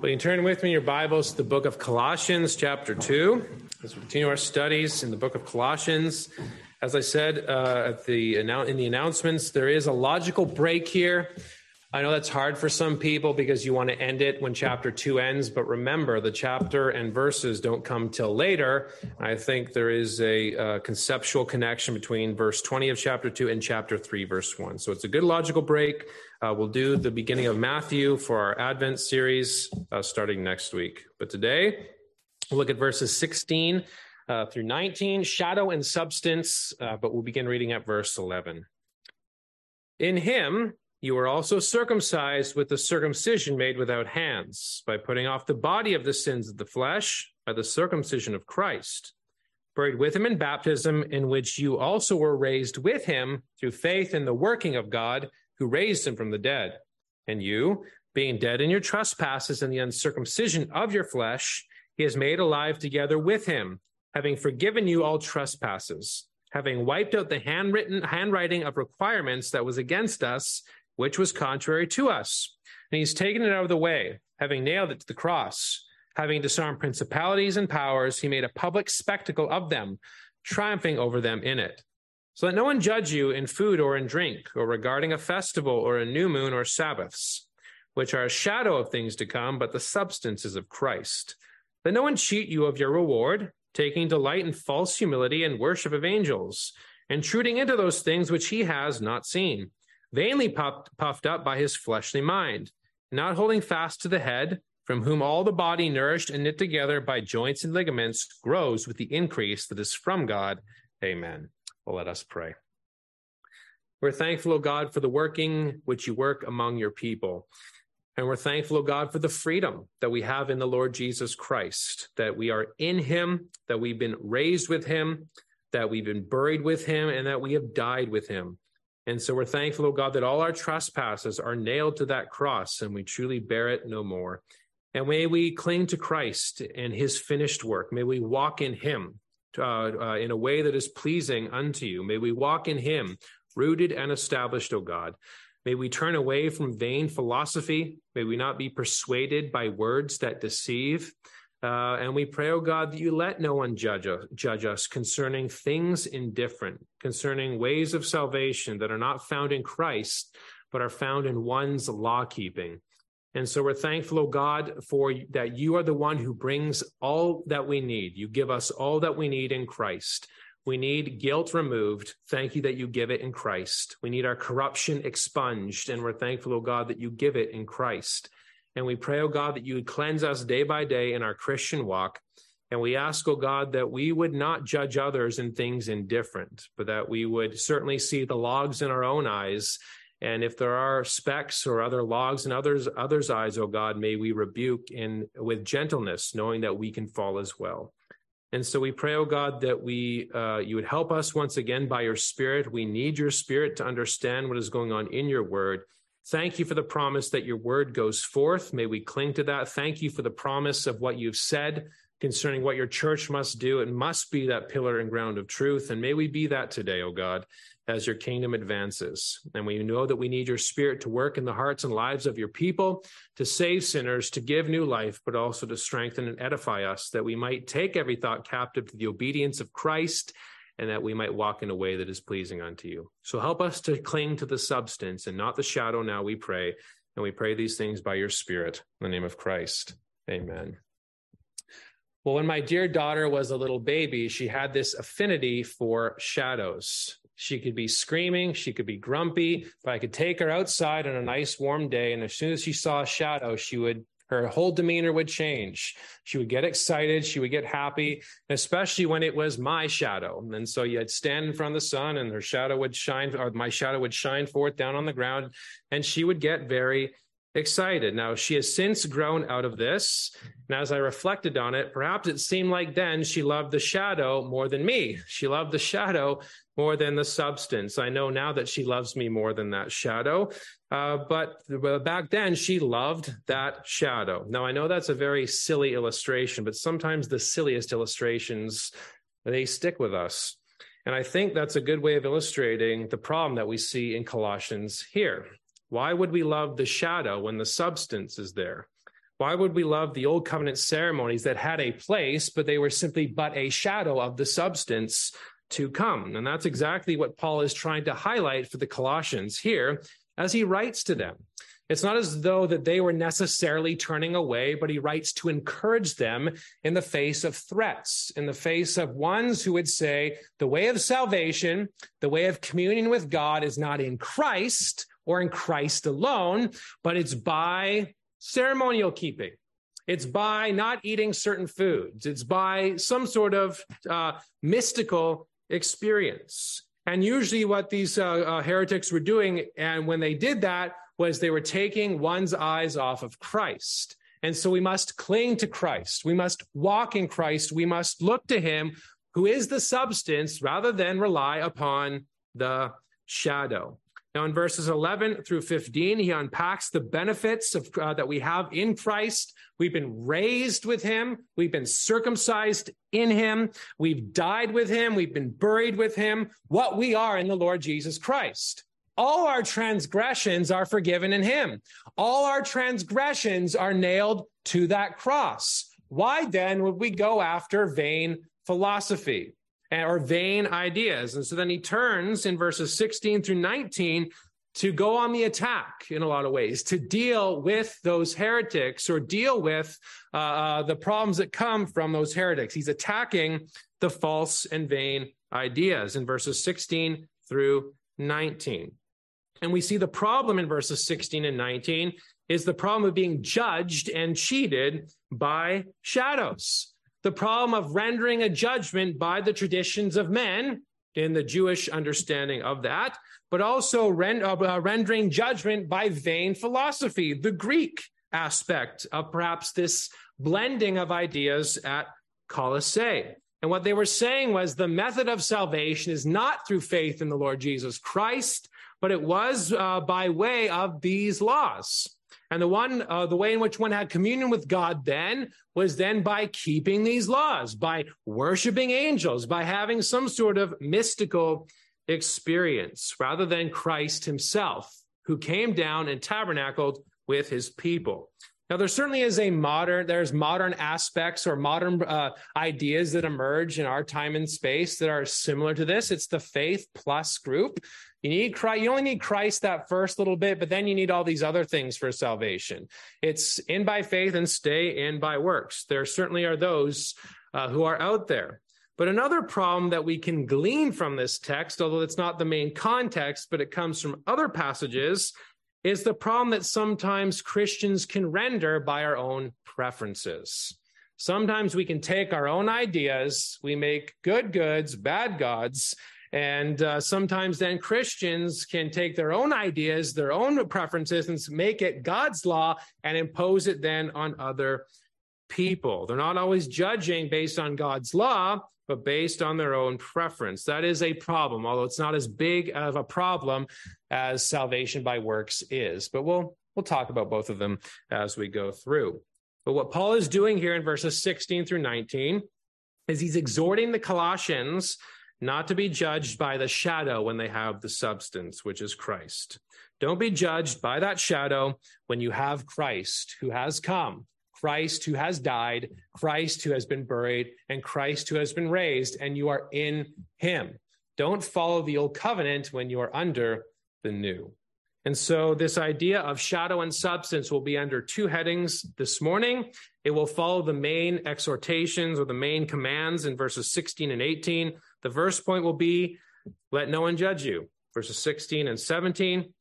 Well, you turn with me your Bibles to the book of Colossians, chapter 2, as we continue our studies in the book of Colossians. As I said uh, at the in the announcements, there is a logical break here. I know that's hard for some people because you want to end it when chapter 2 ends, but remember the chapter and verses don't come till later. I think there is a uh, conceptual connection between verse 20 of chapter 2 and chapter 3, verse 1. So it's a good logical break. Uh, we'll do the beginning of Matthew for our Advent series uh, starting next week. But today, we'll look at verses 16 uh, through 19, shadow and substance, uh, but we'll begin reading at verse 11. In him, you were also circumcised with the circumcision made without hands, by putting off the body of the sins of the flesh by the circumcision of Christ, buried with him in baptism, in which you also were raised with him through faith in the working of God who raised him from the dead. And you, being dead in your trespasses and the uncircumcision of your flesh, he has made alive together with him, having forgiven you all trespasses, having wiped out the handwritten handwriting of requirements that was against us, which was contrary to us. And he's taken it out of the way, having nailed it to the cross. Having disarmed principalities and powers, he made a public spectacle of them, triumphing over them in it. So let no one judge you in food or in drink, or regarding a festival or a new moon or Sabbaths, which are a shadow of things to come, but the substance is of Christ. Let no one cheat you of your reward, taking delight in false humility and worship of angels, intruding into those things which he has not seen, vainly puffed, puffed up by his fleshly mind, not holding fast to the head, from whom all the body, nourished and knit together by joints and ligaments, grows with the increase that is from God. Amen. Well, let us pray. We're thankful, O God, for the working which you work among your people. And we're thankful, O God, for the freedom that we have in the Lord Jesus Christ, that we are in him, that we've been raised with him, that we've been buried with him, and that we have died with him. And so we're thankful, O God, that all our trespasses are nailed to that cross and we truly bear it no more. And may we cling to Christ and his finished work. May we walk in him uh, uh, in a way that is pleasing unto you. May we walk in him, rooted and established, O God. May we turn away from vain philosophy. May we not be persuaded by words that deceive. Uh, and we pray, O God, that you let no one judge us, judge us concerning things indifferent, concerning ways of salvation that are not found in Christ, but are found in one's law keeping. And so we're thankful, oh God, for that you are the one who brings all that we need. You give us all that we need in Christ. We need guilt removed. Thank you that you give it in Christ. We need our corruption expunged. And we're thankful, oh God, that you give it in Christ. And we pray, oh God, that you would cleanse us day by day in our Christian walk. And we ask, oh God, that we would not judge others in things indifferent, but that we would certainly see the logs in our own eyes and if there are specks or other logs in others others' eyes, O God, may we rebuke in with gentleness, knowing that we can fall as well. And so we pray, O God, that we uh, you would help us once again by your Spirit. We need your Spirit to understand what is going on in your Word. Thank you for the promise that your Word goes forth. May we cling to that. Thank you for the promise of what you've said concerning what your church must do. It must be that pillar and ground of truth. And may we be that today, O God as your kingdom advances. And we know that we need your spirit to work in the hearts and lives of your people, to save sinners, to give new life, but also to strengthen and edify us, that we might take every thought captive to the obedience of Christ and that we might walk in a way that is pleasing unto you. So help us to cling to the substance and not the shadow now, we pray. And we pray these things by your Spirit, in the name of Christ. Amen. Well, when my dear daughter was a little baby, she had this affinity for shadows. She could be screaming, she could be grumpy, but I could take her outside on a nice warm day. And as soon as she saw a shadow, she would her whole demeanor would change. She would get excited. She would get happy, especially when it was my shadow. And so you'd stand in front of the sun and her shadow would shine, or my shadow would shine forth down on the ground, and she would get very excited. Now, she has since grown out of this. And as I reflected on it, perhaps it seemed like then she loved the shadow more than me. She loved the shadow more than the substance. I know now that she loves me more than that shadow. Uh, but back then, she loved that shadow. Now, I know that's a very silly illustration, but sometimes the silliest illustrations, they stick with us. And I think that's a good way of illustrating the problem that we see in Colossians here. Why would we love the shadow when the substance is there? Why would we love the old covenant ceremonies that had a place, but they were simply but a shadow of the substance to come? And that's exactly what Paul is trying to highlight for the Colossians here as he writes to them. It's not as though that they were necessarily turning away, but he writes to encourage them in the face of threats, in the face of ones who would say the way of salvation, the way of communion with God is not in Christ or in Christ alone, but it's by ceremonial keeping. It's by not eating certain foods. It's by some sort of uh, mystical experience. And usually, what these uh, uh, heretics were doing, and when they did that, was they were taking one's eyes off of Christ. And so we must cling to Christ. We must walk in Christ. We must look to him who is the substance rather than rely upon the shadow. Now, in verses 11 through 15, he unpacks the benefits of, uh, that we have in Christ. We've been raised with him. We've been circumcised in him. We've died with him. We've been buried with him. What we are in the Lord Jesus Christ. All our transgressions are forgiven in him. All our transgressions are nailed to that cross. Why then would we go after vain philosophy or vain ideas? And so then he turns in verses 16 through 19 to go on the attack in a lot of ways, to deal with those heretics or deal with uh, uh the problems that come from those heretics. He's attacking the false and vain ideas in verses 16 through 19. And we see the problem in verses 16 and 19 is the problem of being judged and cheated by shadows. The problem of rendering a judgment by the traditions of men in the Jewish understanding of that, but also rend, uh, uh, rendering judgment by vain philosophy, the Greek aspect of perhaps this blending of ideas at Colossae. And what they were saying was the method of salvation is not through faith in the Lord Jesus Christ, but it was uh, by way of these laws. And the one, uh, the way in which one had communion with God then was then by keeping these laws, by worshiping angels, by having some sort of mystical experience, rather than Christ himself, who came down and tabernacled with his people. Now, there certainly is a modern, there's modern aspects or modern uh, ideas that emerge in our time and space that are similar to this. It's the faith plus group. You need Christ. You only need Christ that first little bit, but then you need all these other things for salvation. It's in by faith and stay in by works. There certainly are those uh, who are out there. But another problem that we can glean from this text, although it's not the main context, but it comes from other passages, is the problem that sometimes Christians can render by our own preferences. Sometimes we can take our own ideas, we make good goods, bad gods, and uh, sometimes then Christians can take their own ideas, their own preferences, and make it God's law and impose it then on other people. They're not always judging based on God's law, but based on their own preference. That is a problem, although it's not as big of a problem as salvation by works is. But we'll we'll talk about both of them as we go through. But what Paul is doing here in verses 16 through 19 is he's exhorting the Colossians not to be judged by the shadow when they have the substance, which is Christ. Don't be judged by that shadow when you have Christ who has come, Christ who has died, Christ who has been buried, and Christ who has been raised, and you are in him. Don't follow the old covenant when you are under the new. And so, this idea of shadow and substance will be under two headings this morning. It will follow the main exhortations or the main commands in verses 16 and 18 the first point will be let no one judge you, verses 16 and 17.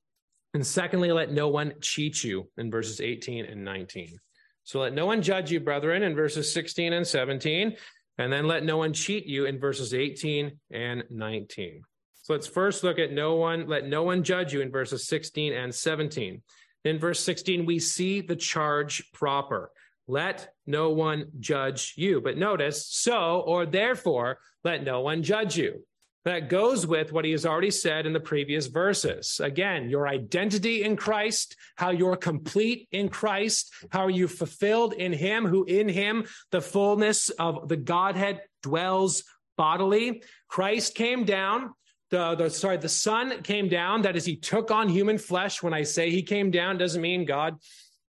And secondly, let no one cheat you in verses 18 and 19. So let no one judge you, brethren, in verses 16 and 17. And then let no one cheat you in verses 18 and 19. So let's first look at no one, let no one judge you in verses 16 and 17. In verse 16, we see the charge proper. Let no one judge you. But notice, so or therefore, let no one judge you. That goes with what he has already said in the previous verses. Again, your identity in Christ, how you're complete in Christ, how are you fulfilled in him, who in him the fullness of the Godhead dwells bodily. Christ came down. The, the sorry, the Son came down. That is, he took on human flesh. When I say he came down, doesn't mean God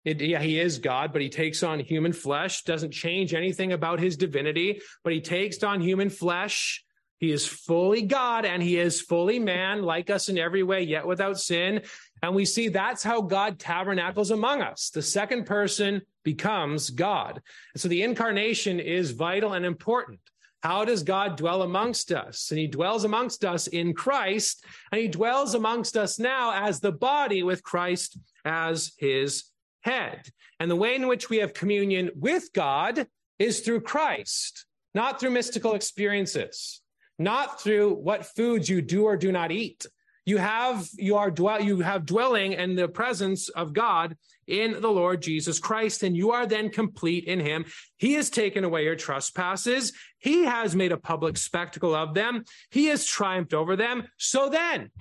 It, yeah, he is God, but he takes on human flesh, doesn't change anything about his divinity, but he takes on human flesh. He is fully God and he is fully man, like us in every way, yet without sin. And we see that's how God tabernacles among us. The second person becomes God. And so the incarnation is vital and important. How does God dwell amongst us? And he dwells amongst us in Christ, and he dwells amongst us now as the body with Christ as his head. And the way in which we have communion with God is through Christ, not through mystical experiences, not through what foods you do or do not eat. You have you are dwell you have dwelling in the presence of God in the Lord Jesus Christ, and you are then complete in him. He has taken away your trespasses. He has made a public spectacle of them. He has triumphed over them. So then,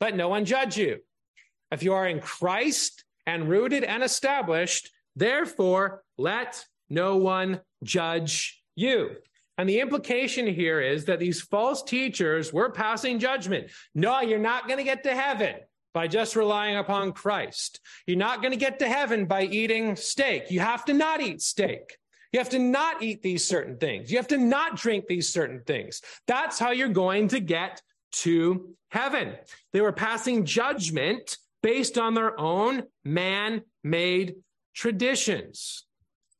let no one judge you. If you are in Christ and rooted and established, therefore let no one judge you. And the implication here is that these false teachers were passing judgment. No, you're not going to get to heaven by just relying upon Christ. You're not going to get to heaven by eating steak. You have to not eat steak. You have to not eat these certain things. You have to not drink these certain things. That's how you're going to get to heaven. They were passing judgment based on their own man made traditions.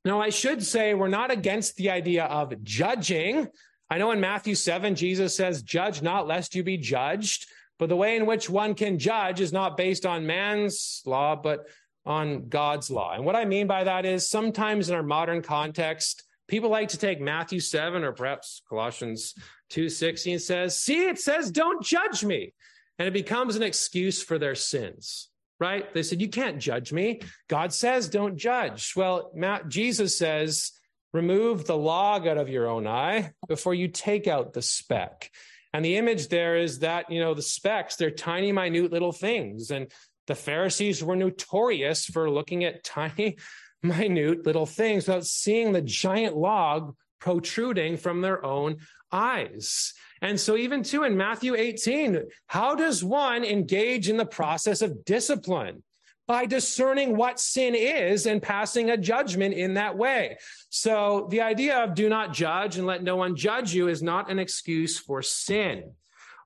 Now, I should say we're not against the idea of judging. I know in Matthew 7, Jesus says, Judge not lest you be judged. But the way in which one can judge is not based on man's law, but on God's law. And what I mean by that is sometimes in our modern context, people like to take Matthew 7 or perhaps Colossians 2:16 says, "See, it says don't judge me." And it becomes an excuse for their sins. Right? They said, "You can't judge me. God says don't judge." Well, Matt, Jesus says, "Remove the log out of your own eye before you take out the speck." And the image there is that, you know, the specks, they're tiny, minute little things. And the Pharisees were notorious for looking at tiny, minute little things without seeing the giant log protruding from their own eyes. And so, even too, in Matthew 18, how does one engage in the process of discipline? by discerning what sin is and passing a judgment in that way. So the idea of do not judge and let no one judge you is not an excuse for sin.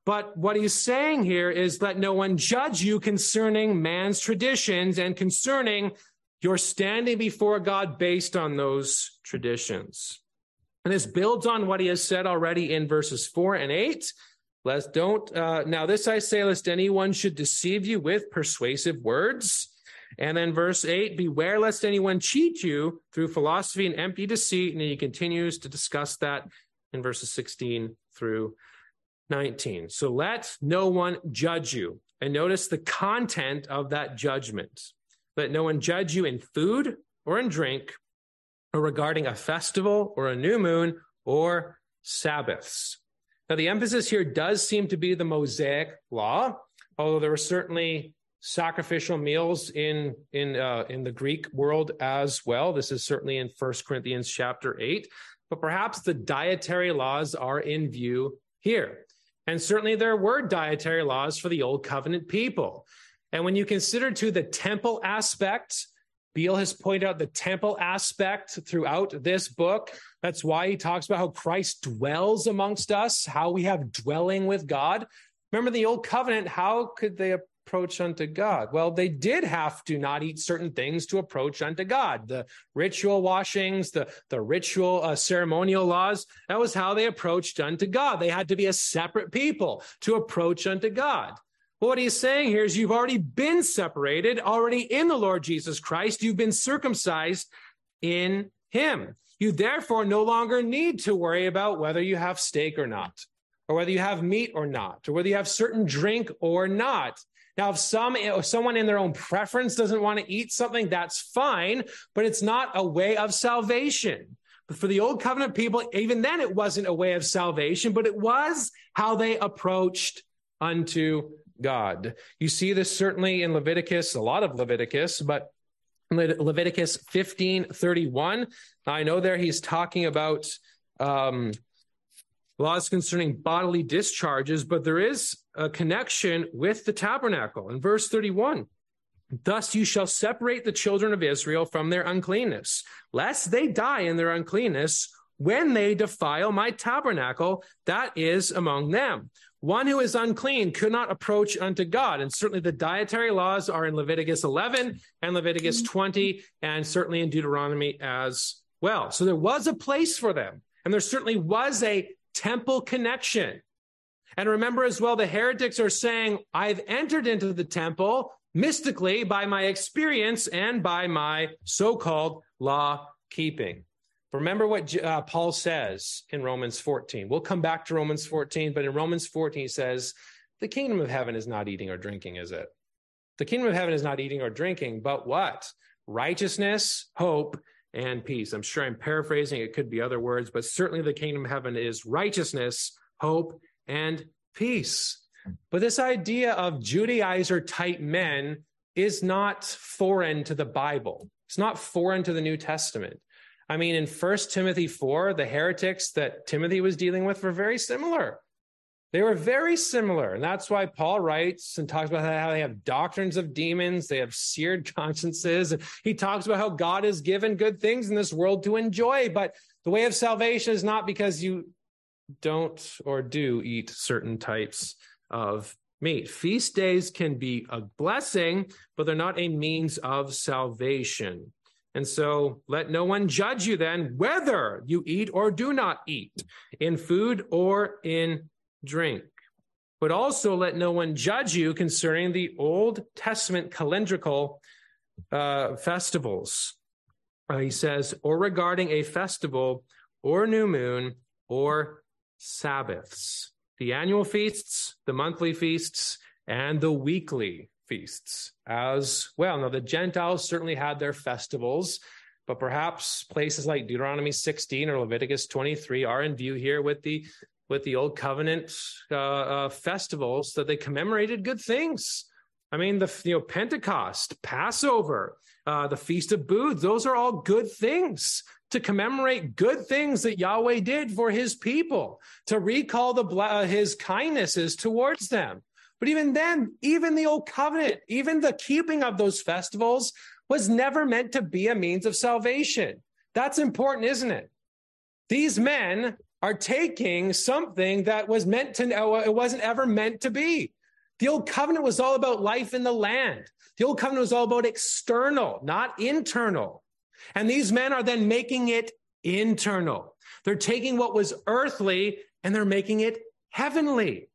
But what he's saying here is let no one judge you concerning man's traditions and concerning your standing before God based on those traditions. And this builds on what he has said already in verses four and eight. Let's don't, uh, now this I say, lest anyone should deceive you with persuasive words. And then verse 8 Beware lest anyone cheat you through philosophy and empty deceit. And he continues to discuss that in verses 16 through 19. So let no one judge you. And notice the content of that judgment. Let no one judge you in food or in drink, or regarding a festival or a new moon or Sabbaths. Now, the emphasis here does seem to be the Mosaic law, although there were certainly sacrificial meals in in uh, in the Greek world as well. This is certainly in First Corinthians chapter eight, but perhaps the dietary laws are in view here. And certainly there were dietary laws for the old covenant people. And when you consider to the temple aspect, Beale has pointed out the temple aspect throughout this book. That's why he talks about how Christ dwells amongst us, how we have dwelling with God. Remember the old covenant, how could they approach unto God? Well, they did have to not eat certain things to approach unto God. The ritual washings, the, the ritual uh, ceremonial laws, that was how they approached unto God. They had to be a separate people to approach unto God. What he's saying here is you've already been separated, already in the Lord Jesus Christ. You've been circumcised in him. You therefore no longer need to worry about whether you have steak or not, or whether you have meat or not, or whether you have certain drink or not. Now, if some if someone in their own preference doesn't want to eat something, that's fine, but it's not a way of salvation. But for the old covenant people, even then it wasn't a way of salvation, but it was how they approached unto God. You see this certainly in Leviticus, a lot of Leviticus, but Leviticus 15 31. I know there he's talking about um, laws concerning bodily discharges, but there is a connection with the tabernacle. In verse 31, Thus you shall separate the children of Israel from their uncleanness, lest they die in their uncleanness when they defile my tabernacle that is among them. One who is unclean could not approach unto God. And certainly the dietary laws are in Leviticus 11 and Leviticus mm-hmm. 20, and certainly in Deuteronomy as well. So there was a place for them, and there certainly was a temple connection. And remember as well, the heretics are saying, I've entered into the temple mystically by my experience and by my so called law keeping. Remember what uh, Paul says in Romans 14. We'll come back to Romans 14, but in Romans 14, he says, The kingdom of heaven is not eating or drinking, is it? The kingdom of heaven is not eating or drinking, but what? Righteousness, hope, and peace. I'm sure I'm paraphrasing. It could be other words, but certainly the kingdom of heaven is righteousness, hope, and peace. But this idea of Judaizer type men is not foreign to the Bible. It's not foreign to the New Testament. I mean, in First Timothy 4, the heretics that Timothy was dealing with were very similar. They were very similar. And that's why Paul writes and talks about how they have doctrines of demons, they have seared consciences. And he talks about how God has given good things in this world to enjoy. But the way of salvation is not because you don't or do eat certain types of meat. Feast days can be a blessing, but they're not a means of salvation. And so let no one judge you then whether you eat or do not eat in food or in drink. But also let no one judge you concerning the Old Testament calendrical uh, festivals. Uh, he says, or regarding a festival or new moon or Sabbaths the annual feasts, the monthly feasts, and the weekly feasts as well. Now, the Gentiles certainly had their festivals, but perhaps places like Deuteronomy 16 or Leviticus 23 are in view here with the with the old covenant uh, uh, festivals that they commemorated good things. I mean, the you know Pentecost, Passover, uh, the Feast of Booths; those are all good things to commemorate good things that Yahweh did for his people, to recall the uh, his kindnesses towards them. But even then, even the old covenant, even the keeping of those festivals was never meant to be a means of salvation. That's important, isn't it? These men are taking something that was meant to, uh, it wasn't ever meant to be. The old covenant was all about life in the land. The old covenant was all about external, not internal. And these men are then making it internal. They're taking what was earthly and they're making it heavenly.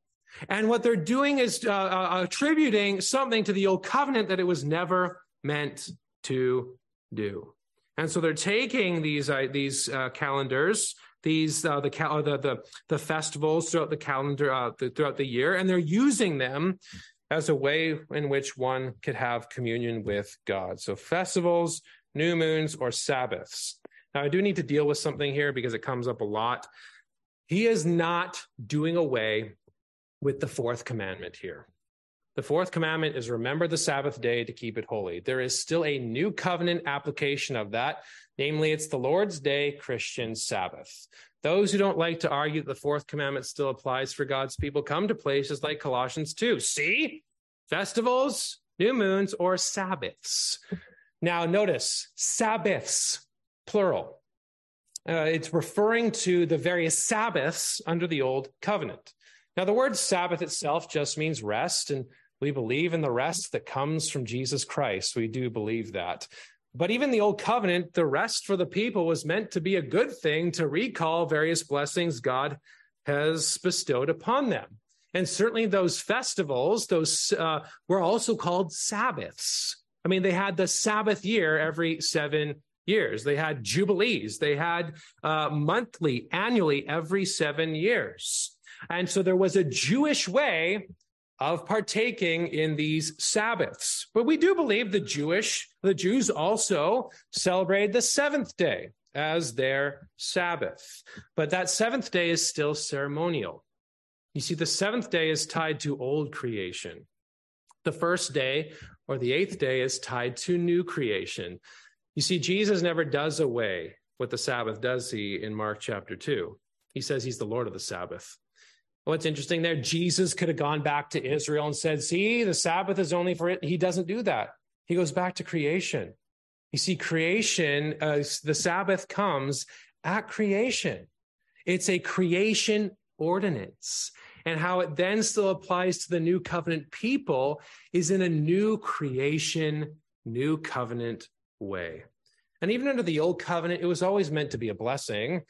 And what they're doing is uh, uh, attributing something to the old covenant that it was never meant to do. And so they're taking these uh, these uh, calendars, these uh, the, cal- the, the the festivals throughout the calendar uh, throughout the year, and they're using them as a way in which one could have communion with God. So festivals, new moons, or Sabbaths. Now, I do need to deal with something here because it comes up a lot. He is not doing away with the fourth commandment here. The fourth commandment is remember the Sabbath day to keep it holy. There is still a new covenant application of that. Namely, it's the Lord's day Christian Sabbath. Those who don't like to argue that the fourth commandment still applies for God's people come to places like Colossians 2. See? Festivals, new moons, or Sabbaths. Now, notice Sabbaths, plural. Uh, it's referring to the various Sabbaths under the Old Covenant. Now, the word Sabbath itself just means rest, and we believe in the rest that comes from Jesus Christ. We do believe that. But even the Old Covenant, the rest for the people was meant to be a good thing to recall various blessings God has bestowed upon them. And certainly those festivals, those uh, were also called Sabbaths. I mean, they had the Sabbath year every seven years. They had jubilees. They had uh, monthly, annually, every seven years. And so there was a Jewish way of partaking in these Sabbaths. But we do believe the Jewish, the Jews also celebrate the seventh day as their Sabbath. But that seventh day is still ceremonial. You see, the seventh day is tied to old creation. The first day or the eighth day is tied to new creation. You see, Jesus never does away with the Sabbath, does he, in Mark chapter 2? He says he's the Lord of the Sabbath. What's interesting there, Jesus could have gone back to Israel and said, See, the Sabbath is only for it. He doesn't do that. He goes back to creation. You see, creation, uh, the Sabbath comes at creation. It's a creation ordinance. And how it then still applies to the new covenant people is in a new creation, new covenant way. And even under the old covenant, it was always meant to be a blessing.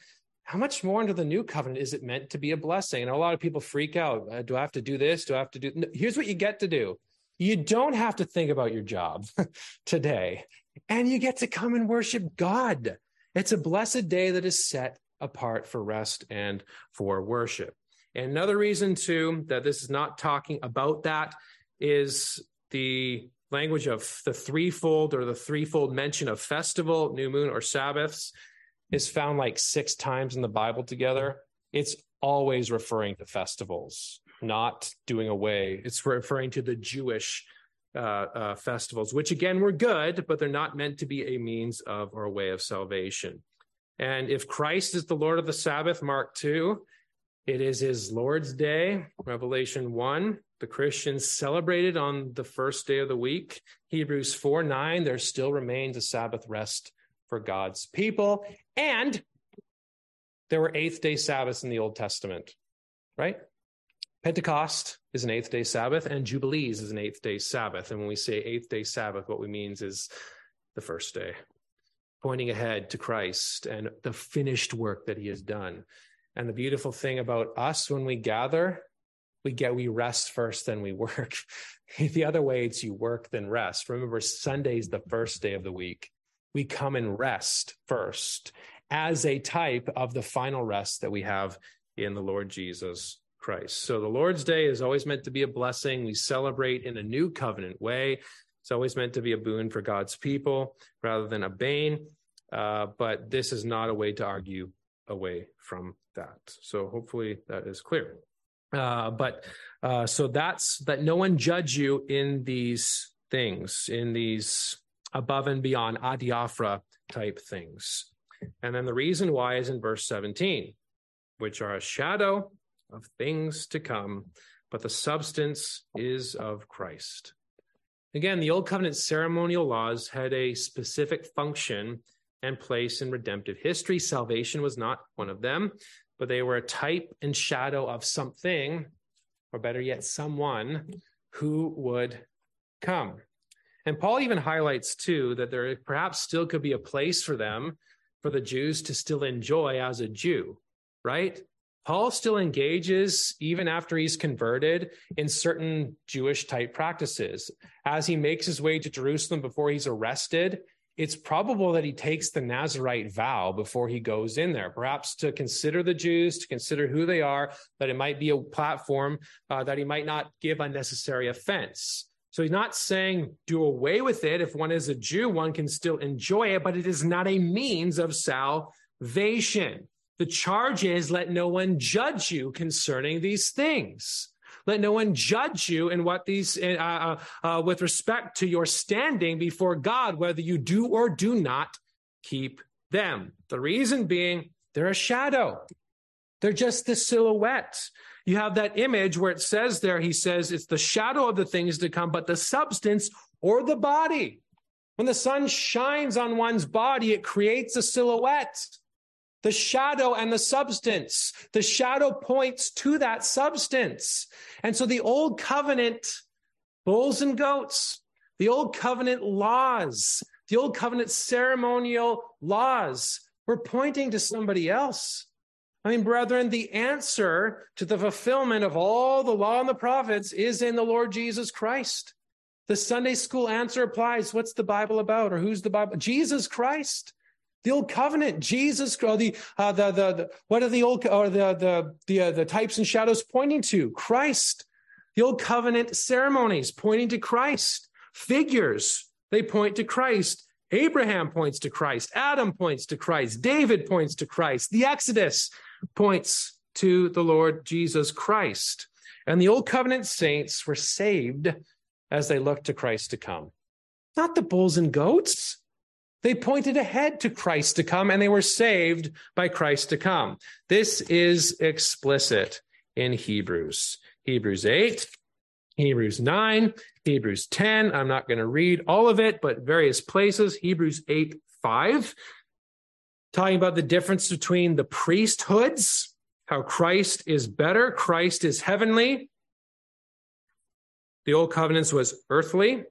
How much more under the new covenant is it meant to be a blessing? And a lot of people freak out. Uh, do I have to do this? Do I have to do? No, here's what you get to do. You don't have to think about your job today, and you get to come and worship God. It's a blessed day that is set apart for rest and for worship. And another reason, too, that this is not talking about that is the language of the threefold or the threefold mention of festival, new moon, or Sabbaths is found like six times in the Bible together. It's always referring to festivals, not doing away. It's referring to the Jewish uh, uh, festivals, which again were good, but they're not meant to be a means of or a way of salvation. And if Christ is the Lord of the Sabbath, Mark 2, it is his Lord's Day, Revelation 1. The Christians celebrated on the first day of the week. Hebrews 4 9, there still remains a Sabbath rest for God's people. And there were eighth day Sabbaths in the Old Testament, right? Pentecost is an eighth day Sabbath, and Jubilees is an eighth day Sabbath. And when we say eighth day Sabbath, what we means is the first day, pointing ahead to Christ and the finished work that he has done. And the beautiful thing about us when we gather, we get we rest first, then we work. the other way it's you work then rest. Remember, Sunday's the first day of the week. We come and rest first as a type of the final rest that we have in the Lord Jesus Christ. So the Lord's Day is always meant to be a blessing. We celebrate in a new covenant way. It's always meant to be a boon for God's people rather than a bane. Uh, but this is not a way to argue away from that. So hopefully that is clear. Uh, but uh, so that's that no one judge you in these things, in these above and beyond adiaphora type things. And then the reason why is in verse 17, which are a shadow of things to come, but the substance is of Christ. Again, the Old Covenant ceremonial laws had a specific function and place in redemptive history. Salvation was not one of them, but they were a type and shadow of something, or better yet, someone who would come. And Paul even highlights, too, that there perhaps still could be a place for them, for the Jews to still enjoy as a Jew, right? Paul still engages, even after he's converted, in certain Jewish type practices. As he makes his way to Jerusalem before he's arrested, it's probable that he takes the Nazarite vow before he goes in there, perhaps to consider the Jews, to consider who they are, that it might be a platform uh, that he might not give unnecessary offense. So he's not saying do away with it. If one is a Jew, one can still enjoy it, but it is not a means of salvation. The charge is let no one judge you concerning these things. Let no one judge you in what these, uh, uh, uh, with respect to your standing before God, whether you do or do not keep them. The reason being, they're a shadow. They're just the silhouette. You have that image where it says there, he says, it's the shadow of the things to come, but the substance or the body. When the sun shines on one's body, it creates a silhouette the shadow and the substance. The shadow points to that substance. And so the old covenant, bulls and goats, the old covenant laws, the old covenant ceremonial laws were pointing to somebody else. I mean, brethren, the answer to the fulfillment of all the law and the prophets is in the Lord Jesus Christ. The Sunday school answer applies. What's the Bible about? Or who's the Bible? Jesus Christ. The old covenant, Jesus, or the, uh, the, the, the, what are the old, or the, the, the, uh, the types and shadows pointing to? Christ. The old covenant ceremonies pointing to Christ. Figures, they point to Christ. Abraham points to Christ. Adam points to Christ. David points to Christ. The Exodus points to the Lord Jesus Christ. And the old covenant saints were saved as they looked to Christ to come. Not the bulls and goats. They pointed ahead to Christ to come and they were saved by Christ to come. This is explicit in Hebrews. Hebrews 8, Hebrews 9, Hebrews 10. I'm not going to read all of it, but various places. Hebrews 8, 5, talking about the difference between the priesthoods, how Christ is better, Christ is heavenly. The old covenants was earthly.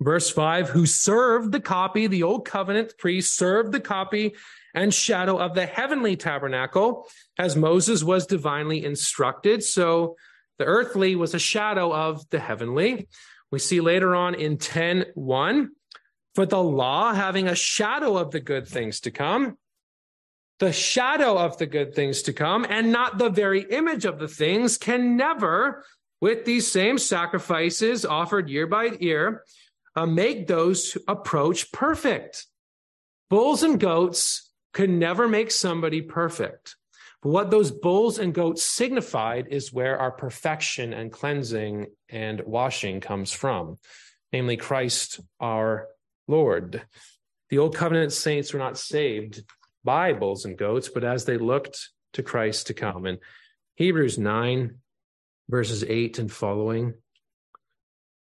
Verse 5 Who served the copy, the old covenant priest served the copy and shadow of the heavenly tabernacle, as Moses was divinely instructed. So the earthly was a shadow of the heavenly. We see later on in 10 1 for the law having a shadow of the good things to come, the shadow of the good things to come, and not the very image of the things, can never, with these same sacrifices offered year by year, uh, make those approach perfect. Bulls and goats could never make somebody perfect. But what those bulls and goats signified is where our perfection and cleansing and washing comes from, namely Christ our Lord. The old covenant saints were not saved by bulls and goats, but as they looked to Christ to come. In Hebrews 9, verses 8 and following,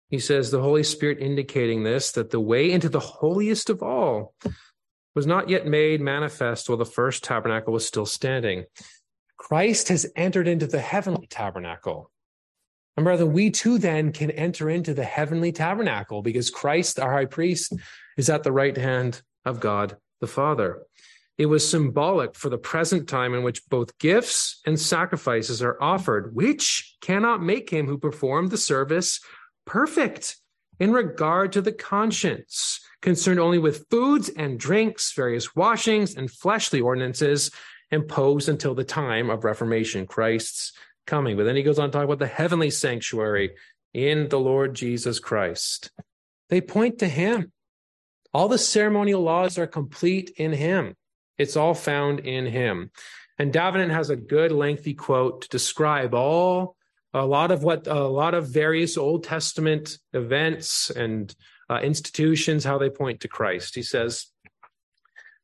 he says, The Holy Spirit indicating this, that the way into the holiest of all was not yet made manifest while the first tabernacle was still standing. Christ has entered into the heavenly tabernacle. And brother, we too then can enter into the heavenly tabernacle because Christ, our high priest, is at the right hand of God the Father. It was symbolic for the present time in which both gifts and sacrifices are offered, which cannot make him who performed the service perfect in regard to the conscience, concerned only with foods and drinks, various washings, and fleshly ordinances imposed until the time of Reformation, Christ's coming. But then he goes on to talk about the heavenly sanctuary in the Lord Jesus Christ. They point to him. All the ceremonial laws are complete in him. It's all found in him. And Davenant has a good lengthy quote to describe all a lot of what a lot of various Old Testament events and uh, institutions, how they point to Christ. He says,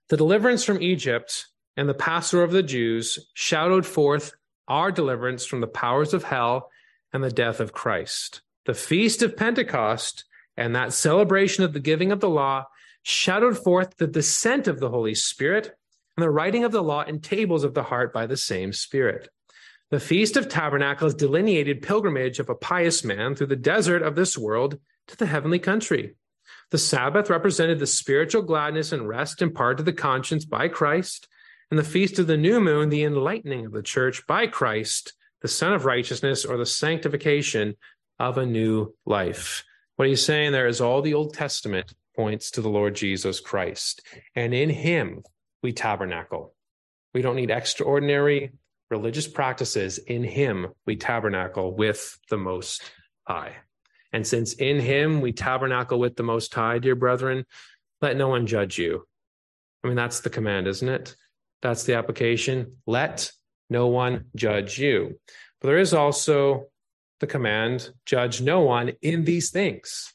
The deliverance from Egypt and the Passover of the Jews shadowed forth our deliverance from the powers of hell and the death of Christ. The feast of Pentecost and that celebration of the giving of the law shadowed forth the descent of the Holy Spirit and the writing of the law in tables of the heart by the same Spirit. The Feast of Tabernacles delineated pilgrimage of a pious man through the desert of this world to the heavenly country. The Sabbath represented the spiritual gladness and rest imparted to the conscience by Christ, and the Feast of the New Moon, the enlightening of the church by Christ, the Sun of Righteousness, or the sanctification of a new life. What he's saying there is all the Old Testament points to the Lord Jesus Christ, and in him we tabernacle. We don't need extraordinary religious practices, in him we tabernacle with the Most High. And since in him we tabernacle with the Most High, dear brethren, let no one judge you. I mean, that's the command, isn't it? That's the application. Let no one judge you. But there is also the command judge no one in these things,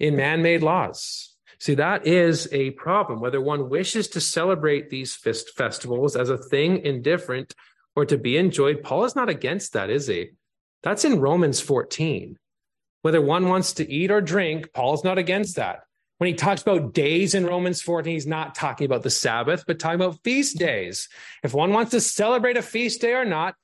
in man made laws. See, that is a problem. Whether one wishes to celebrate these fest- festivals as a thing indifferent or to be enjoyed, Paul is not against that, is he? That's in Romans 14. Whether one wants to eat or drink, Paul's not against that. When he talks about days in Romans 14, he's not talking about the Sabbath, but talking about feast days. If one wants to celebrate a feast day or not,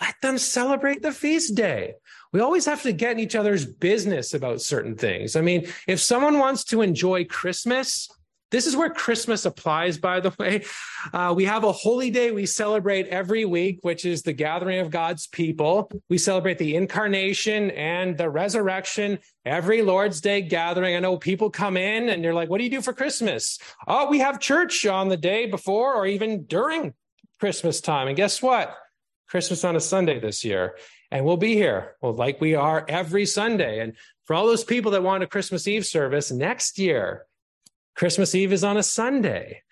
let them celebrate the feast day we always have to get in each other's business about certain things. I mean, if someone wants to enjoy Christmas, this is where Christmas applies, by the way. Uh, we have a holy day we celebrate every week, which is the gathering of God's people. We celebrate the incarnation and the resurrection every Lord's Day gathering. I know people come in and they're like, what do you do for Christmas? Oh, we have church on the day before or even during Christmas time. And guess what? Christmas on a Sunday this year and we'll be here, well, like we are every Sunday. And for all those people that want a Christmas Eve service next year, Christmas Eve is on a Sunday.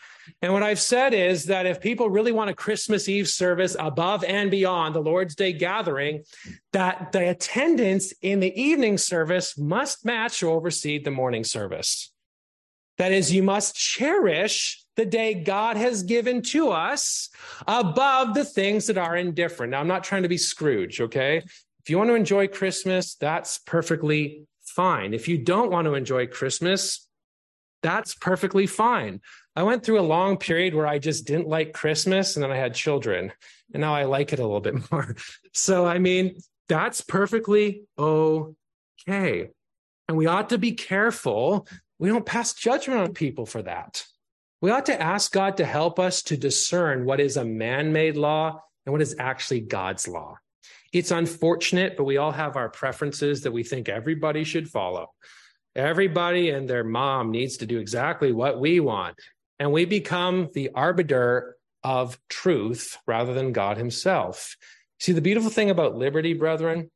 And what I've said is that if people really want a Christmas Eve service above and beyond the Lord's Day gathering, that the attendance in the evening service must match or oversee the morning service. That is, you must cherish the day God has given to us above the things that are indifferent. Now, I'm not trying to be Scrooge, okay? If you want to enjoy Christmas, that's perfectly fine. If you don't want to enjoy Christmas, that's perfectly fine. I went through a long period where I just didn't like Christmas and then I had children and now I like it a little bit more. So, I mean, that's perfectly okay. And we ought to be careful. We don't pass judgment on people for that. We ought to ask God to help us to discern what is a man made law and what is actually God's law. It's unfortunate, but we all have our preferences that we think everybody should follow. Everybody and their mom needs to do exactly what we want. And we become the arbiter of truth rather than God Himself. See, the beautiful thing about liberty, brethren,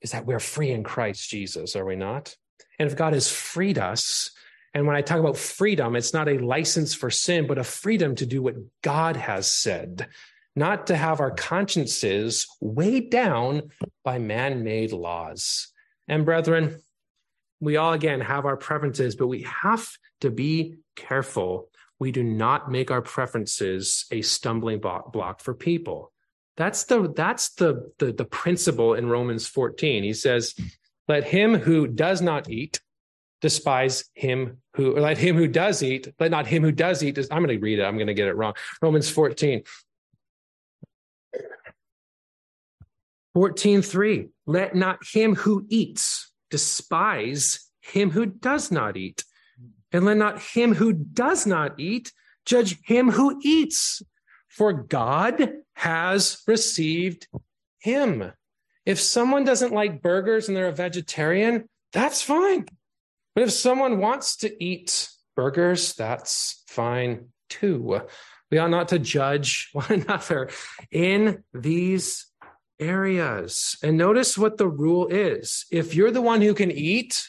is that we're free in Christ Jesus, are we not? And if God has freed us, and when I talk about freedom, it's not a license for sin, but a freedom to do what God has said, not to have our consciences weighed down by man made laws. And brethren, we all again have our preferences, but we have to be careful. We do not make our preferences a stumbling block for people. That's the that's the, the the principle in Romans 14. He says, "Let him who does not eat despise him who or let him who does eat, let not him who does eat." I'm going to read it. I'm going to get it wrong. Romans 14. 14:3. Let not him who eats despise him who does not eat. And let not him who does not eat judge him who eats, for God has received him. If someone doesn't like burgers and they're a vegetarian, that's fine. But if someone wants to eat burgers, that's fine too. We ought not to judge one another in these areas. And notice what the rule is. If you're the one who can eat,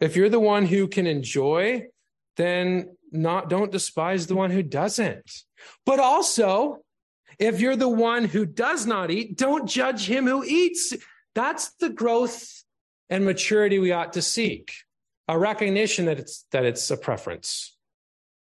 if you're the one who can enjoy, then not don't despise the one who doesn't. But also, if you're the one who does not eat, don't judge him who eats. That's the growth and maturity we ought to seek. A recognition that it's that it's a preference.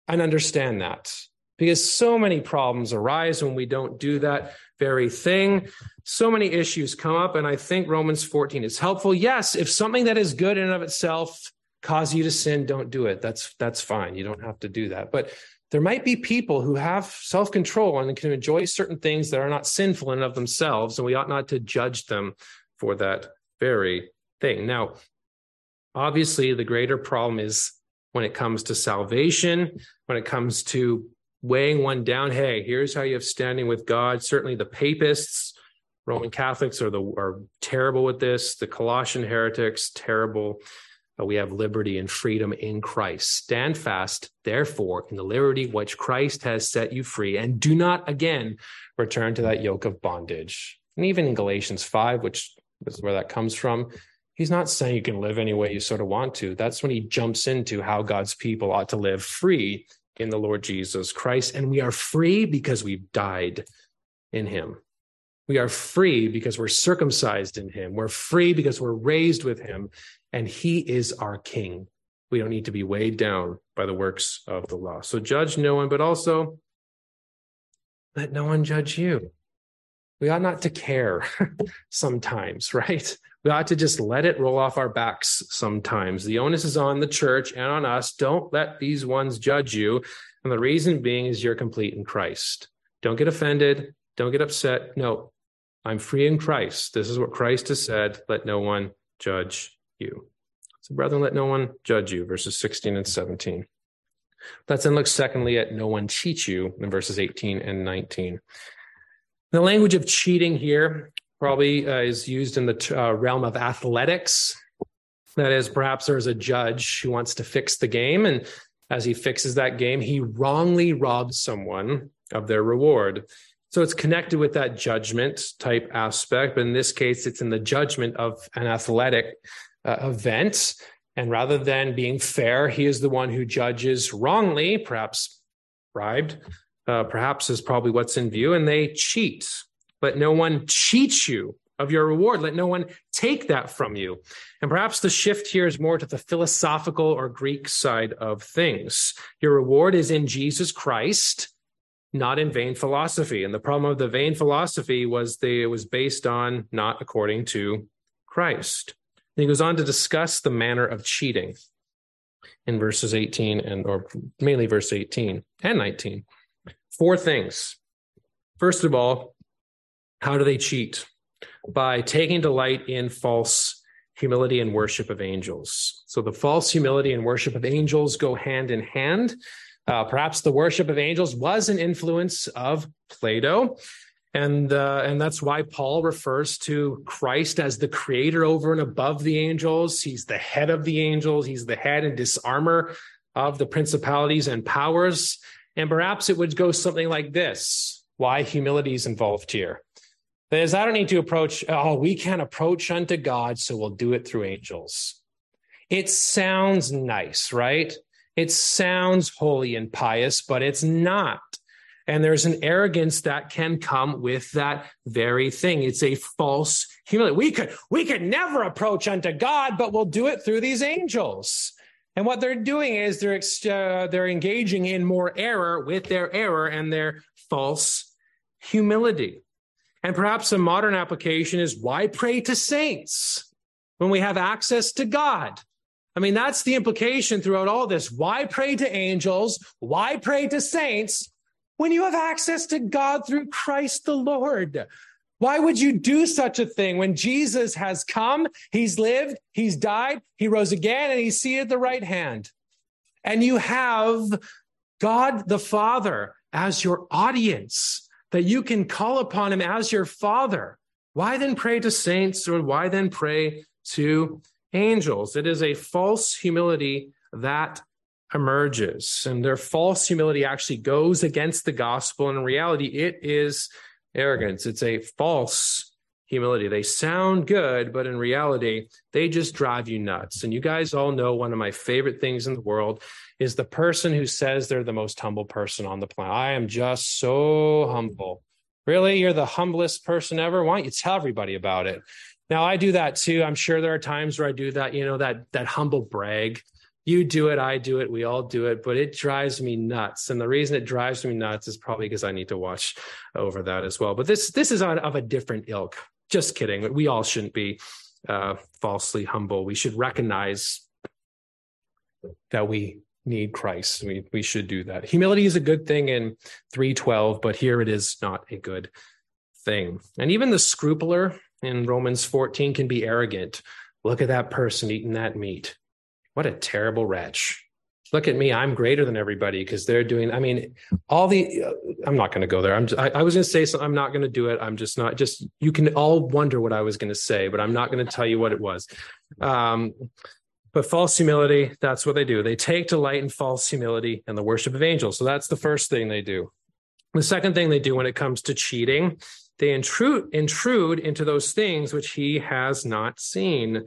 And understand that. Because so many problems arise when we don't do that very thing. So many issues come up, and I think Romans 14 is helpful. Yes, if something that is good in and of itself cause you to sin, don't do it. That's that's fine. You don't have to do that. But there might be people who have self-control and can enjoy certain things that are not sinful in and of themselves, and we ought not to judge them for that very thing. Now, obviously, the greater problem is when it comes to salvation, when it comes to weighing one down. Hey, here's how you have standing with God. Certainly, the papists, Roman Catholics are the are terrible with this. The Colossian heretics, terrible. But we have liberty and freedom in Christ. Stand fast, therefore, in the liberty which Christ has set you free, and do not again return to that yoke of bondage. And even in Galatians 5, which is where that comes from, he's not saying you can live any way you sort of want to. That's when he jumps into how God's people ought to live free in the Lord Jesus Christ. And we are free because we've died in him. We are free because we're circumcised in him. We're free because we're raised with him, and he is our king. We don't need to be weighed down by the works of the law. So judge no one, but also let no one judge you. We ought not to care sometimes, right? We ought to just let it roll off our backs sometimes. The onus is on the church and on us. Don't let these ones judge you. And the reason being is you're complete in Christ. Don't get offended. Don't get upset. No, I'm free in Christ. This is what Christ has said. Let no one judge you. So, brethren, let no one judge you, verses 16 and 17. Let's then look secondly at no one cheat you in verses 18 and 19. The language of cheating here probably uh, is used in the uh, realm of athletics. That is, perhaps there's a judge who wants to fix the game, and as he fixes that game, he wrongly robs someone of their reward. So it's connected with that judgment type aspect, but in this case, it's in the judgment of an athletic uh, event. And rather than being fair, he is the one who judges wrongly, perhaps bribed, uh, perhaps is probably what's in view, and they cheat. Let no one cheat you of your reward. Let no one take that from you. And perhaps the shift here is more to the philosophical or Greek side of things. Your reward is in Jesus Christ. not in vain philosophy. And the problem of the vain philosophy was they, it was based on not according to Christ. And he goes on to discuss the manner of cheating in verses 18 and or mainly verse 18 and 19. Four things. First of all, how do they cheat? By taking delight in false humility and worship of angels. So the false humility and worship of angels go hand in hand. Uh, perhaps the worship of angels was an influence of Plato. And, uh, and that's why Paul refers to Christ as the creator over and above the angels. He's the head of the angels. He's the head and disarmer of the principalities and powers. And perhaps it would go something like this why humility is involved here. That is, I don't need to approach, oh, we can't approach unto God, so we'll do it through angels. It sounds nice, right? It sounds holy and pious, but it's not. And there's an arrogance that can come with that very thing. It's a false humility. We could, we could never approach unto God, but we'll do it through these angels. And what they're doing is they're, uh, they're engaging in more error with their error and their false humility. And perhaps a modern application is why pray to saints when we have access to God? I mean, that's the implication throughout all this. Why pray to angels? Why pray to saints when you have access to God through Christ the Lord? Why would you do such a thing when Jesus has come, he's lived, he's died, he rose again, and he's seated at the right hand? And you have God the Father as your audience, that you can call upon him as your Father. Why then pray to saints or why then pray to angels. It is a false humility that emerges. And their false humility actually goes against the gospel. And in reality, it is arrogance. It's a false humility. They sound good, but in reality, they just drive you nuts. And you guys all know one of my favorite things in the world is the person who says they're the most humble person on the planet. I am just so humble. Really? You're the humblest person ever? Why don't you tell everybody about it? Now I do that too. I'm sure there are times where I do that, you know, that that humble brag. You do it, I do it, we all do it, but it drives me nuts. And the reason it drives me nuts is probably because I need to watch over that as well. But this this is on, of a different ilk. Just kidding. We all shouldn't be uh, falsely humble. We should recognize that we need Christ. We we should do that. Humility is a good thing in 312, but here it is not a good thing. And even the scrupler in Romans 14 can be arrogant. Look at that person eating that meat. What a terrible wretch. Look at me. I'm greater than everybody because they're doing, I mean, all the, I'm not going to go there. I'm just, I, I was going to say something. I'm not going to do it. I'm just not, just, you can all wonder what I was going to say, but I'm not going to tell you what it was. Um, but false humility, that's what they do. They take delight in false humility and the worship of angels. So that's the first thing they do. The second thing they do when it comes to cheating they intrude intrude into those things which he has not seen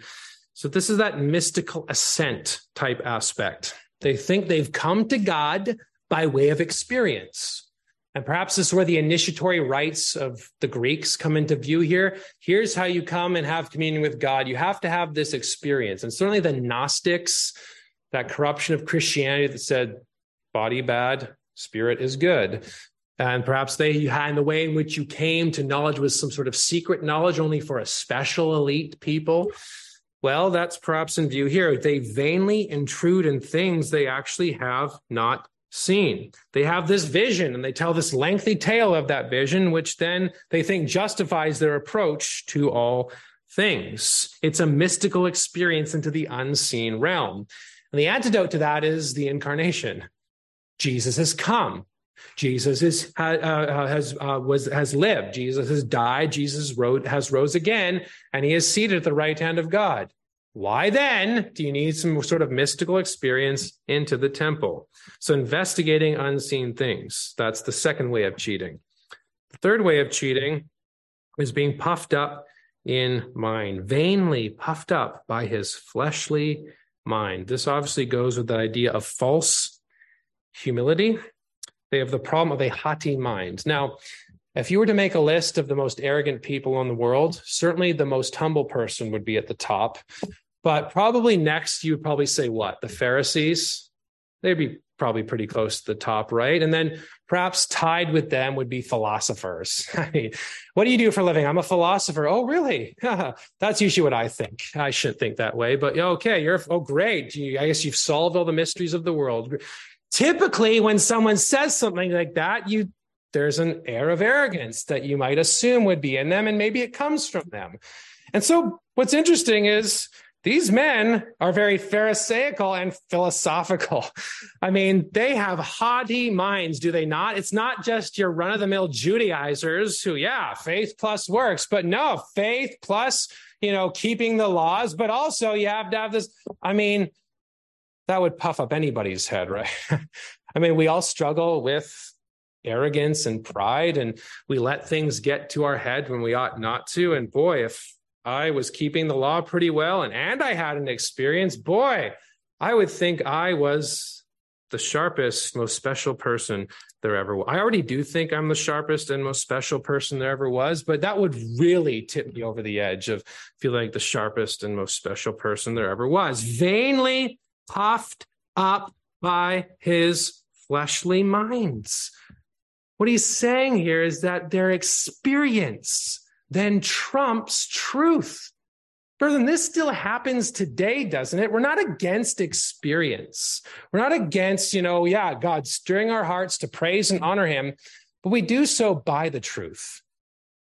so this is that mystical ascent type aspect they think they've come to god by way of experience. And perhaps this is where the initiatory rites of the greeks come into view here. Here's how you come and have communion with god. You have to have this experience. And certainly the gnostics that corruption of christianity that said body bad spirit is good. And perhaps they and the way in which you came to knowledge was some sort of secret knowledge only for a special elite people. Well, that's perhaps in view here. They vainly intrude in things they actually have not seen. They have this vision and they tell this lengthy tale of that vision, which then they think justifies their approach to all things. It's a mystical experience into the unseen realm. And the antidote to that is the incarnation. Jesus has come. Jesus is, uh, uh, has uh, was has lived. Jesus has died. Jesus rose, has rose again, and he is seated at the right hand of God. Why then do you need some sort of mystical experience into the temple? So investigating unseen things. That's the second way of cheating. The third way of cheating is being puffed up in mind, vainly puffed up by his fleshly mind. This obviously goes with the idea of false humility they have the problem of a haughty mind. Now, if you were to make a list of the most arrogant people in the world, certainly the most humble person would be at the top. But probably next, you would probably say what? The Pharisees? They'd be probably pretty close to the top, right? And then perhaps tied with them would be philosophers. I mean, what do you do for a living? I'm a philosopher. Oh, really? That's usually what I think. I shouldn't think that way, but okay, you're, oh, great. You, I guess you've solved all the mysteries of the world. Typically, when someone says something like that, you there's an air of arrogance that you might assume would be in them, and maybe it comes from them. And so, what's interesting is these men are very Pharisaical and philosophical. I mean, they have haughty minds, do they not? It's not just your run of the mill Judaizers who, yeah, faith plus works, but no, faith plus, you know, keeping the laws, but also you have to have this. I mean, that would puff up anybody's head, right? I mean, we all struggle with arrogance and pride, and we let things get to our head when we ought not to. And boy, if I was keeping the law pretty well and, and I had an experience, boy, I would think I was the sharpest, most special person there ever was. I already do think I'm the sharpest and most special person there ever was, but that would really tip me over the edge of feeling like the sharpest and most special person there ever was. Vainly puffed up by his fleshly minds. What he's saying here is that their experience then trumps truth. Brethren, this still happens today, doesn't it? We're not against experience. We're not against, you know, yeah, God stirring our hearts to praise and honor him, but we do so by the truth.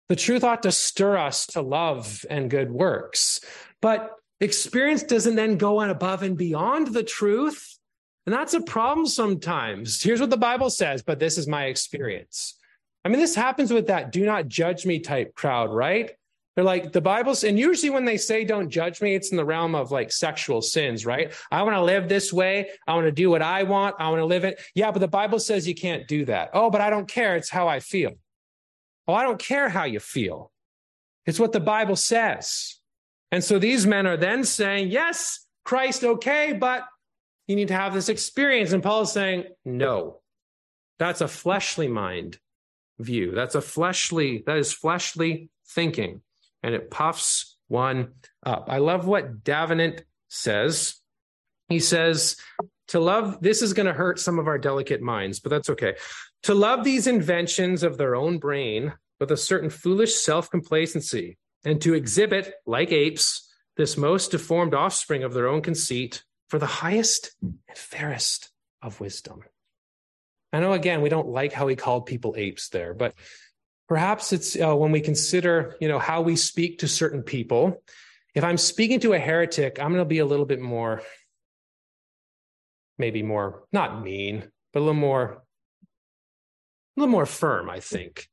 The truth ought to stir us to love and good works. But experience doesn't then go on above and beyond the truth. And that's a problem sometimes. Here's what the Bible says, but this is my experience. I mean, this happens with that do not judge me type crowd, right? They're like the Bible's, and usually when they say don't judge me, it's in the realm of like sexual sins, right? I want to live this way. I want to do what I want. I want to live it. Yeah, but the Bible says you can't do that. Oh, but I don't care. It's how I feel. Oh, I don't care how you feel. It's what the Bible says. And so these men are then saying, yes, Christ, okay, but you need to have this experience. And Paul is saying, no, that's a fleshly mind view. That's a fleshly, that is fleshly thinking, and it puffs one up. I love what Davenant says. He says, to love, this is going to hurt some of our delicate minds, but that's okay. To love these inventions of their own brain with a certain foolish self complacency, and to exhibit, like apes, this most deformed offspring of their own conceit for the highest and fairest of wisdom. I know, again, we don't like how he called people apes there, but perhaps it's uh, when we consider, you know, how we speak to certain people. If I'm speaking to a heretic, I'm going to be a little bit more, maybe more, not mean, but a little more, a little more firm, I think.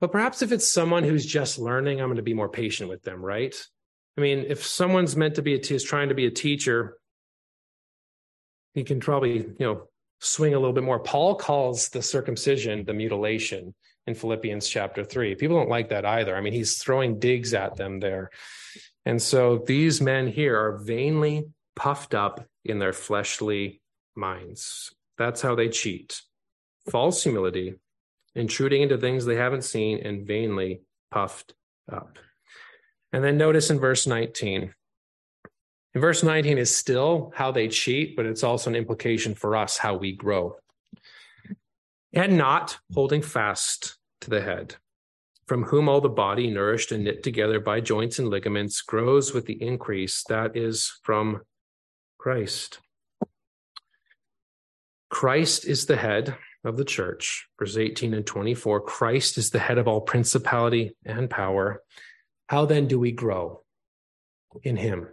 But perhaps if it's someone who's just learning, I'm going to be more patient with them, right? I mean, if someone's meant to be a t- is trying to be a teacher, he can probably, you know, swing a little bit more. Paul calls the circumcision the mutilation in Philippians chapter 3. People don't like that either. I mean, he's throwing digs at them there. And so these men here are vainly puffed up in their fleshly minds. That's how they cheat. False humility, intruding into things they haven't seen, and vainly puffed up. And then notice in verse 19 in verse 19 is still how they cheat, but it's also an implication for us how we grow. And not holding fast to the head, from whom all the body, nourished and knit together by joints and ligaments, grows with the increase that is from Christ. Christ is the head of the church, verse 18 and 24. Christ is the head of all principality and power. How then do we grow in him?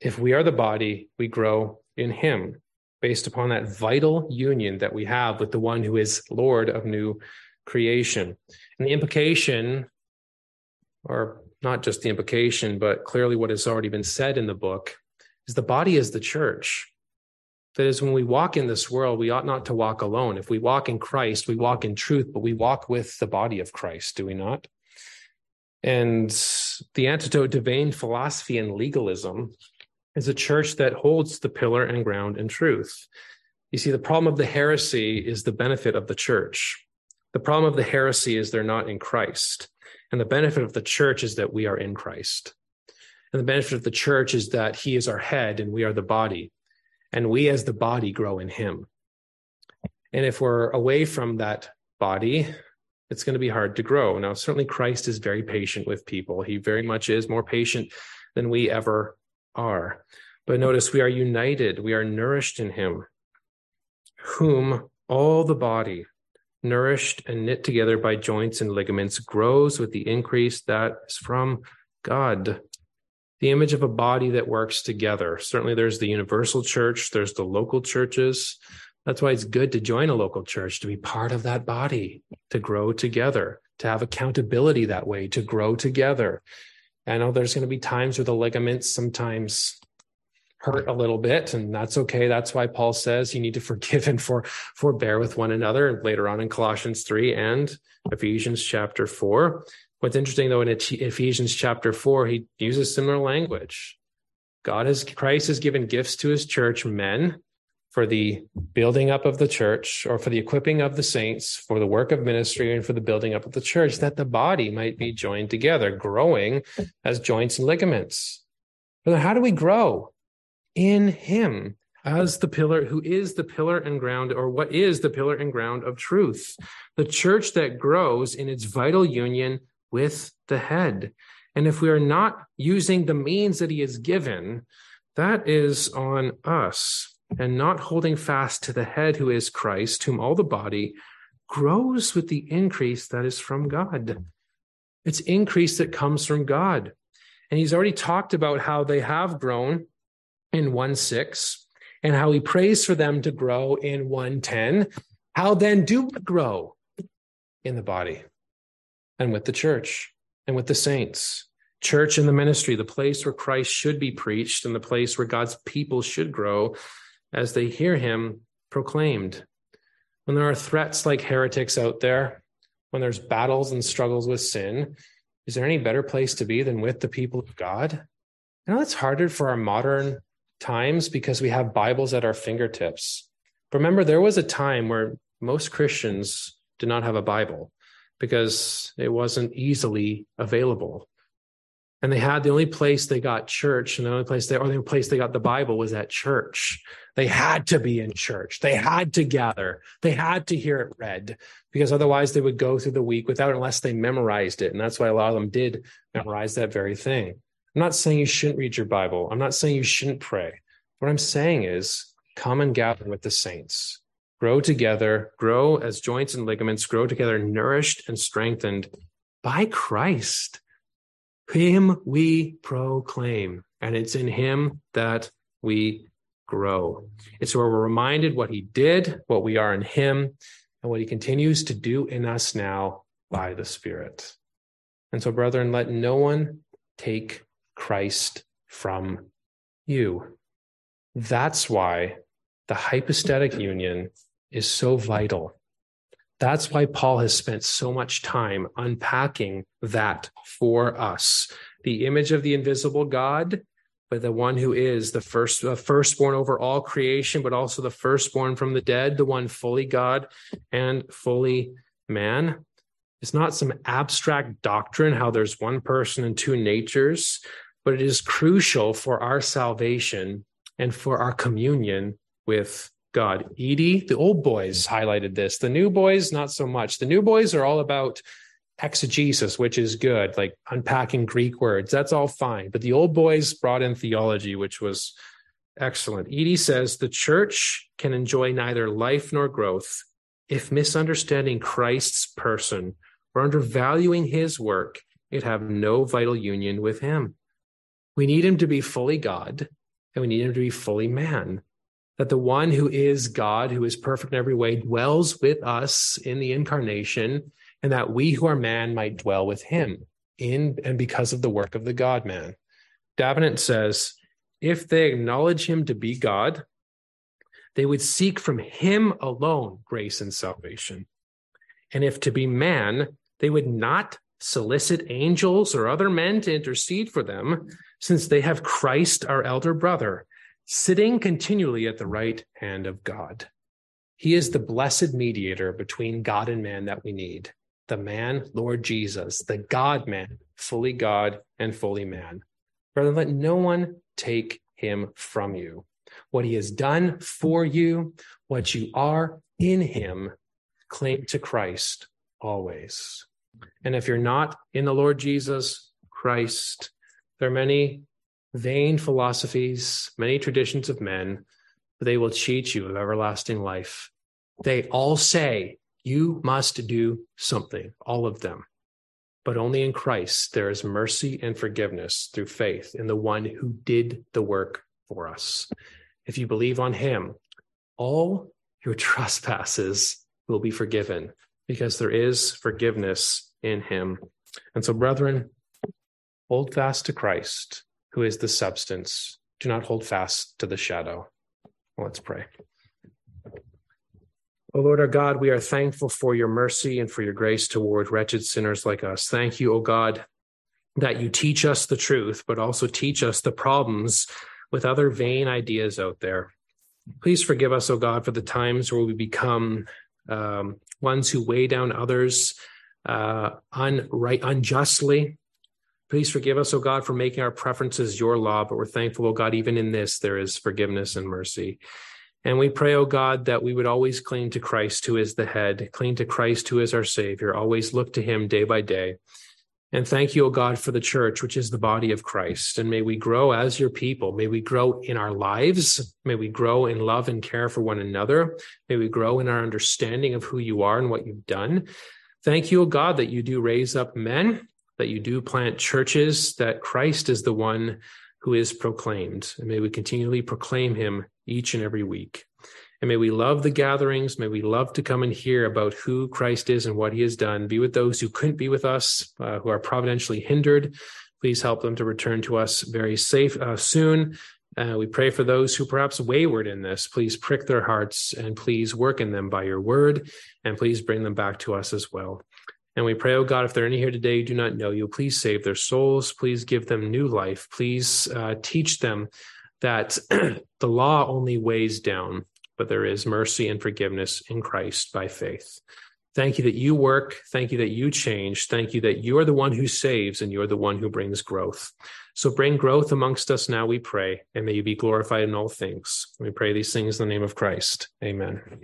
if we are the body, we grow in him based upon that vital union that we have with the one who is Lord of new creation. And the implication, or not just the implication, but clearly what has already been said in the book, is the body is the church. That is, when we walk in this world, we ought not to walk alone. If we walk in Christ, we walk in truth, but we walk with the body of Christ, do we not? And the antidote to vain philosophy and legalism is a church that holds the pillar and ground in truth. You see, the problem of the heresy is the benefit of the church. The problem of the heresy is they're not in Christ. And the benefit of the church is that we are in Christ. And the benefit of the church is that he is our head and we are the body. And we as the body grow in him. And if we're away from that body, it's going to be hard to grow. Now, certainly Christ is very patient with people. He very much is more patient than we ever are. But notice we are united, we are nourished in him, whom all the body, nourished and knit together by joints and ligaments, grows with the increase that is from God. The image of a body that works together. Certainly, there's the universal church, there's the local churches. That's why it's good to join a local church, to be part of that body, to grow together, to have accountability that way, to grow together. I know there's going to be times where the ligaments sometimes hurt a little bit, and that's okay. That's why Paul says you need to forgive and for forbear with one another later on in Colossians 3 and Ephesians chapter 4. What's interesting though, in Ephesians chapter 4, he uses similar language. God has Christ has given gifts to his church, men, for the building up of the church or for the equipping of the saints, for the work of ministry, and for the building up of the church, that the body might be joined together, growing as joints and ligaments. But how do we grow? In Him as the pillar, who is the pillar and ground, or what is the pillar and ground of truth. The church that grows in its vital union with the head. And if we are not using the means that He has given, that is on us and not holding fast to the head who is Christ, whom all the body grows with the increase that is from God. It's increase that comes from God. And he's already talked about how they have grown in 1 6 and how he prays for them to grow in 110. How then do we grow in the body and with the church and with the saints? Church and the ministry, the place where Christ should be preached and the place where God's people should grow as they hear him proclaimed. When there are threats like heretics out there, when there's battles and struggles with sin, is there any better place to be than with the people of God? I know it's harder for our modern times because we have Bibles at our fingertips. But remember, there was a time where most Christians did not have a Bible because it wasn't easily available. And they had the only place they got church and the only place they or the only place they got the bible was at church. They had to be in church. They had to gather. They had to hear it read because otherwise they would go through the week without unless they memorized it. And that's why a lot of them did memorize that very thing. I'm not saying you shouldn't read your bible. I'm not saying you shouldn't pray. What i'm saying is come and gather with the saints grow together grow as joints and ligaments grow together nourished and strengthened by christ him we proclaim, and it's in him that we grow. It's where we're reminded what he did, what we are in him, and what he continues to do in us now by the Spirit. And so, brethren, let no one take Christ from you. That's why the hypostatic union is so vital that's why Paul has spent so much time unpacking that for us. The image of the invisible God, but the one who is the first uh, firstborn over all creation, but also the firstborn from the dead, the one fully God and fully man. It's not some abstract doctrine how there's one person and two natures, but it is crucial for our salvation and for our communion with God. Eadie, the old boys highlighted this. The new boys, not so much. The new boys are all about exegesis, which is good, like unpacking Greek words. That's all fine. But the old boys brought in theology, which was excellent. Eadie says the church can enjoy neither life nor growth if misunderstanding Christ's person or undervaluing his work, it have no vital union with him. We need him to be fully God and we need him to be fully man that the one who is God, who is perfect in every way, dwells with us in the incarnation, and that we who are man might dwell with him in and because of the work of the God man. Davenant says, if they acknowledge him to be God, they would seek from him alone grace and salvation. And if to be man, they would not solicit angels or other men to intercede for them, since they have Christ, our elder brother sitting continually at the right hand of God. He is the blessed mediator between God and man that we need. The man, Lord Jesus, the God man, fully God and fully man. Brother, let no one take him from you. what he has done for you, what you are in him. Cling to Christ always. And if you're not in the Lord Jesus Christ, there are many vain philosophies, many traditions of men, but they will cheat you of everlasting life. They all say you must do something, all of them. But only in Christ there is mercy and forgiveness through faith in the one who did the work for us. If you believe on him, all your trespasses will be forgiven because there is forgiveness in him. And so, brethren, hold fast to Christ, who is the substance. Do not hold fast to the shadow. Let's pray. O oh Lord our God, we are thankful for your mercy and for your grace toward wretched sinners like us. Thank you, O oh God, that you teach us the truth, but also teach us the problems with other vain ideas out there. Please forgive us, O oh God, for the times where we become um, ones who weigh down others uh, unright, unjustly. Please forgive us, O God, for making our preferences your law, but we're thankful, O God, even in this, there is forgiveness and mercy. And we pray, oh God, that we would always cling to Christ, who is the head, cling to Christ, who is our Savior, always look to him day by day. And thank you, O God, for the church, which is the body of Christ. And may we grow as your people. May we grow in our lives. May we grow in love and care for one another. May we grow in our understanding of who you are and what you've done. Thank you, O God, that you do raise up men, that you do plant churches, that Christ is the one who is proclaimed. And may we continually proclaim him each and every week. And may we love the gatherings. May we love to come and hear about who Christ is and what he has done. Be with those who couldn't be with us, uh, who are providentially hindered. Please help them to return to us very safe uh, soon. Uh, we pray for those who perhaps wayward in this. Please prick their hearts and please work in them by your word, and please bring them back to us as well. And we pray, oh God, if there are any here today who do not know you, please save their souls. Please give them new life. Please uh, teach them that the law only weighs down, but there is mercy and forgiveness in Christ by faith. Thank you that you work. Thank you that you change. Thank you that you are the one who saves and you're the one who brings growth. So bring growth amongst us now, we pray, and may you be glorified in all things. We pray these things in the name of Christ. Amen.